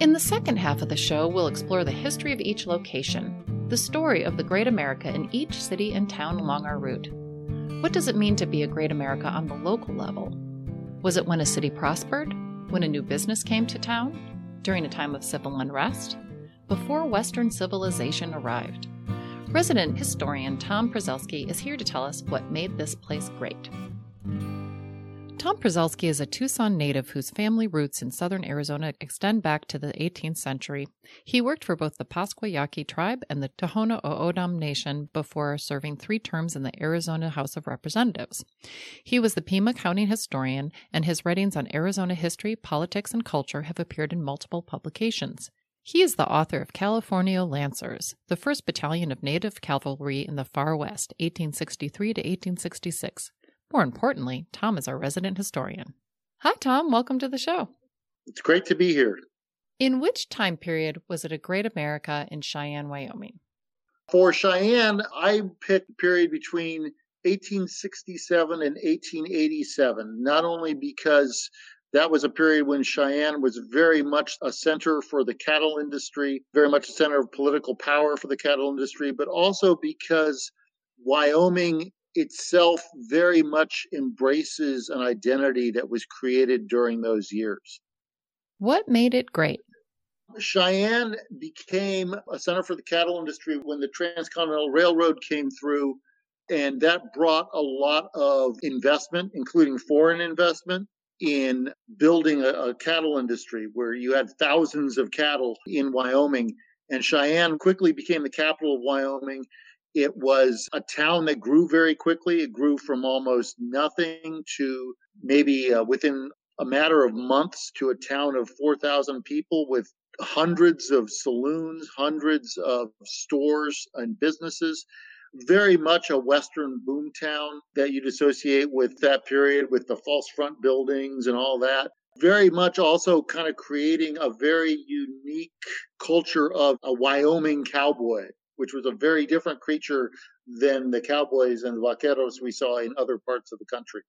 In the second half of the show, we'll explore the history of each location, the story of the Great America in each city and town along our route. What does it mean to be a Great America on the local level? Was it when a city prospered? When a new business came to town? During a time of civil unrest? Before Western civilization arrived? Resident historian Tom Prezelski is here to tell us what made this place great. Tom Prezelski is a Tucson native whose family roots in southern Arizona extend back to the 18th century. He worked for both the Pascua Yaqui tribe and the Tohono O'odham Nation before serving three terms in the Arizona House of Representatives. He was the Pima County historian, and his writings on Arizona history, politics, and culture have appeared in multiple publications. He is the author of Californio Lancers, the first battalion of Native cavalry in the Far West, 1863 to 1866. More importantly, Tom is our resident historian. Hi, Tom. Welcome to the show. It's great to be here. In which time period was it a great America in Cheyenne, Wyoming? For Cheyenne, I picked the period between 1867 and 1887, not only because that was a period when Cheyenne was very much a center for the cattle industry, very much a center of political power for the cattle industry, but also because Wyoming itself very much embraces an identity that was created during those years. What made it great? Cheyenne became a center for the cattle industry when the Transcontinental Railroad came through, and that brought a lot of investment, including foreign investment, in building a, a cattle industry where you had thousands of cattle in Wyoming. And Cheyenne quickly became the capital of Wyoming it was a town that grew very quickly. It grew from almost nothing to maybe uh, within a matter of months to a town of 4,000 people with hundreds of saloons, hundreds of stores and businesses. Very much a Western boomtown that you'd associate with that period with the false front buildings and all that very much also kind of creating a very unique culture of a Wyoming cowboy which was a very different creature than the cowboys and the vaqueros we saw in other parts of the country.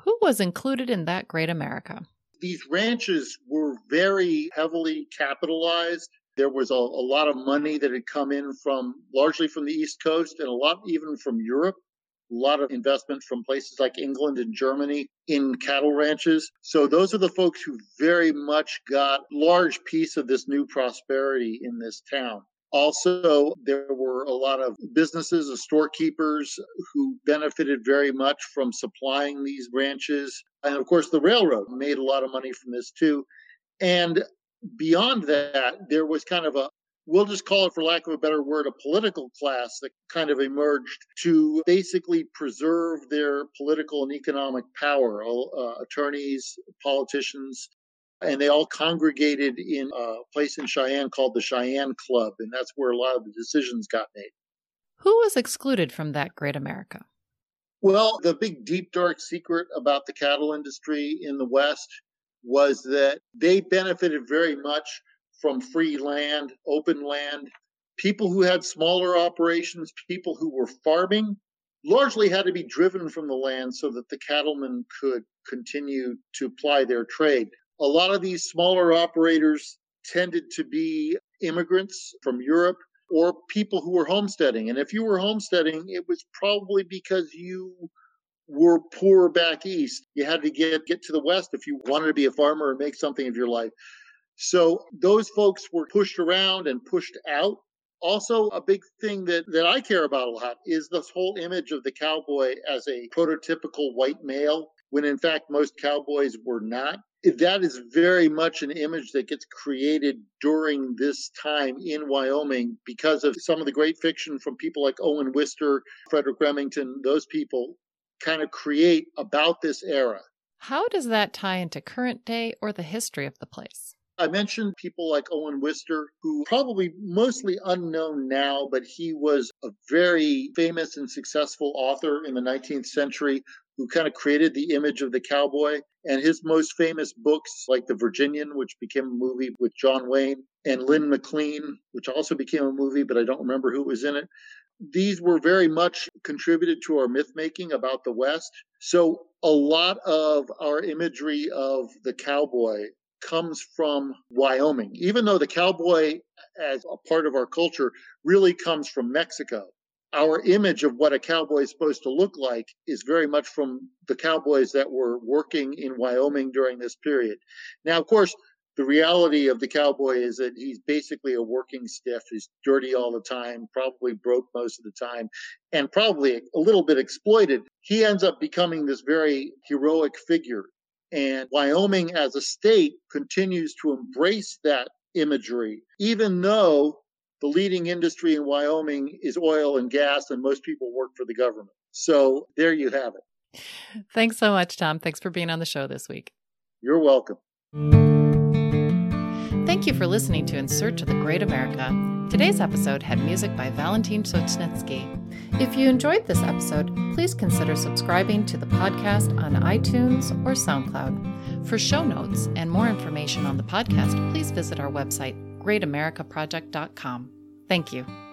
Who was included in that great America? These ranches were very heavily capitalized. There was a, a lot of money that had come in from largely from the East Coast and a lot even from Europe a lot of investment from places like England and Germany in cattle ranches. So those are the folks who very much got large piece of this new prosperity in this town. Also, there were a lot of businesses, of storekeepers who benefited very much from supplying these ranches. And of course, the railroad made a lot of money from this too. And beyond that, there was kind of a we'll just call it, for lack of a better word, a political class that kind of emerged to basically preserve their political and economic power. Uh, attorneys, politicians, and they all congregated in a place in Cheyenne called the Cheyenne Club, and that's where a lot of the decisions got made. Who was excluded from that great America? Well, the big, deep, dark secret about the cattle industry in the West was that they benefited very much from free land, open land. People who had smaller operations, people who were farming, largely had to be driven from the land so that the cattlemen could continue to ply their trade a lot of these smaller operators tended to be immigrants from Europe or people who were homesteading. And if you were homesteading, it was probably because you were poor back east. You had to get get to the west if you wanted to be a farmer and make something of your life. So those folks were pushed around and pushed out. Also, a big thing that, that I care about a lot is this whole image of the cowboy as a prototypical white male, when in fact most cowboys were not that is very much an image that gets created during this time in Wyoming because of some of the great fiction from people like Owen Wister, Frederic Remington, those people kind of create about this era. How does that tie into current day or the history of the place? I mentioned people like Owen Wister, who probably mostly unknown now, but he was a very famous and successful author in the 19th century who kind of created the image of the cowboy. And his most famous books, like The Virginian, which became a movie with John Wayne, and Lin McLean, which also became a movie, but I don't remember who was in it. These were very much contributed to our myth making about the West. So a lot of our imagery of the cowboy comes from Wyoming, even though the cowboy, as a part of our culture, really comes from Mexico. Our image of what a cowboy is supposed to look like is very much from the cowboys that were working in Wyoming during this period. Now, of course, the reality of the cowboy is that he's basically a working stiff. He's dirty all the time, probably broke most of the time, and probably a little bit exploited. He ends up becoming this very heroic figure. And Wyoming as a state continues to embrace that imagery, even though the leading industry in Wyoming is oil and gas, and most people work for the government. So there you have it. Thanks so much, Tom. Thanks for being on the show this week. You're welcome. Thank you for listening to In Search of the Great America. Today's episode had music by Valentin Sochnetsky. If you enjoyed this episode, please consider subscribing to the podcast on iTunes or SoundCloud. For show notes and more information on the podcast, please visit our website, greatamericaproject.com. Thank you.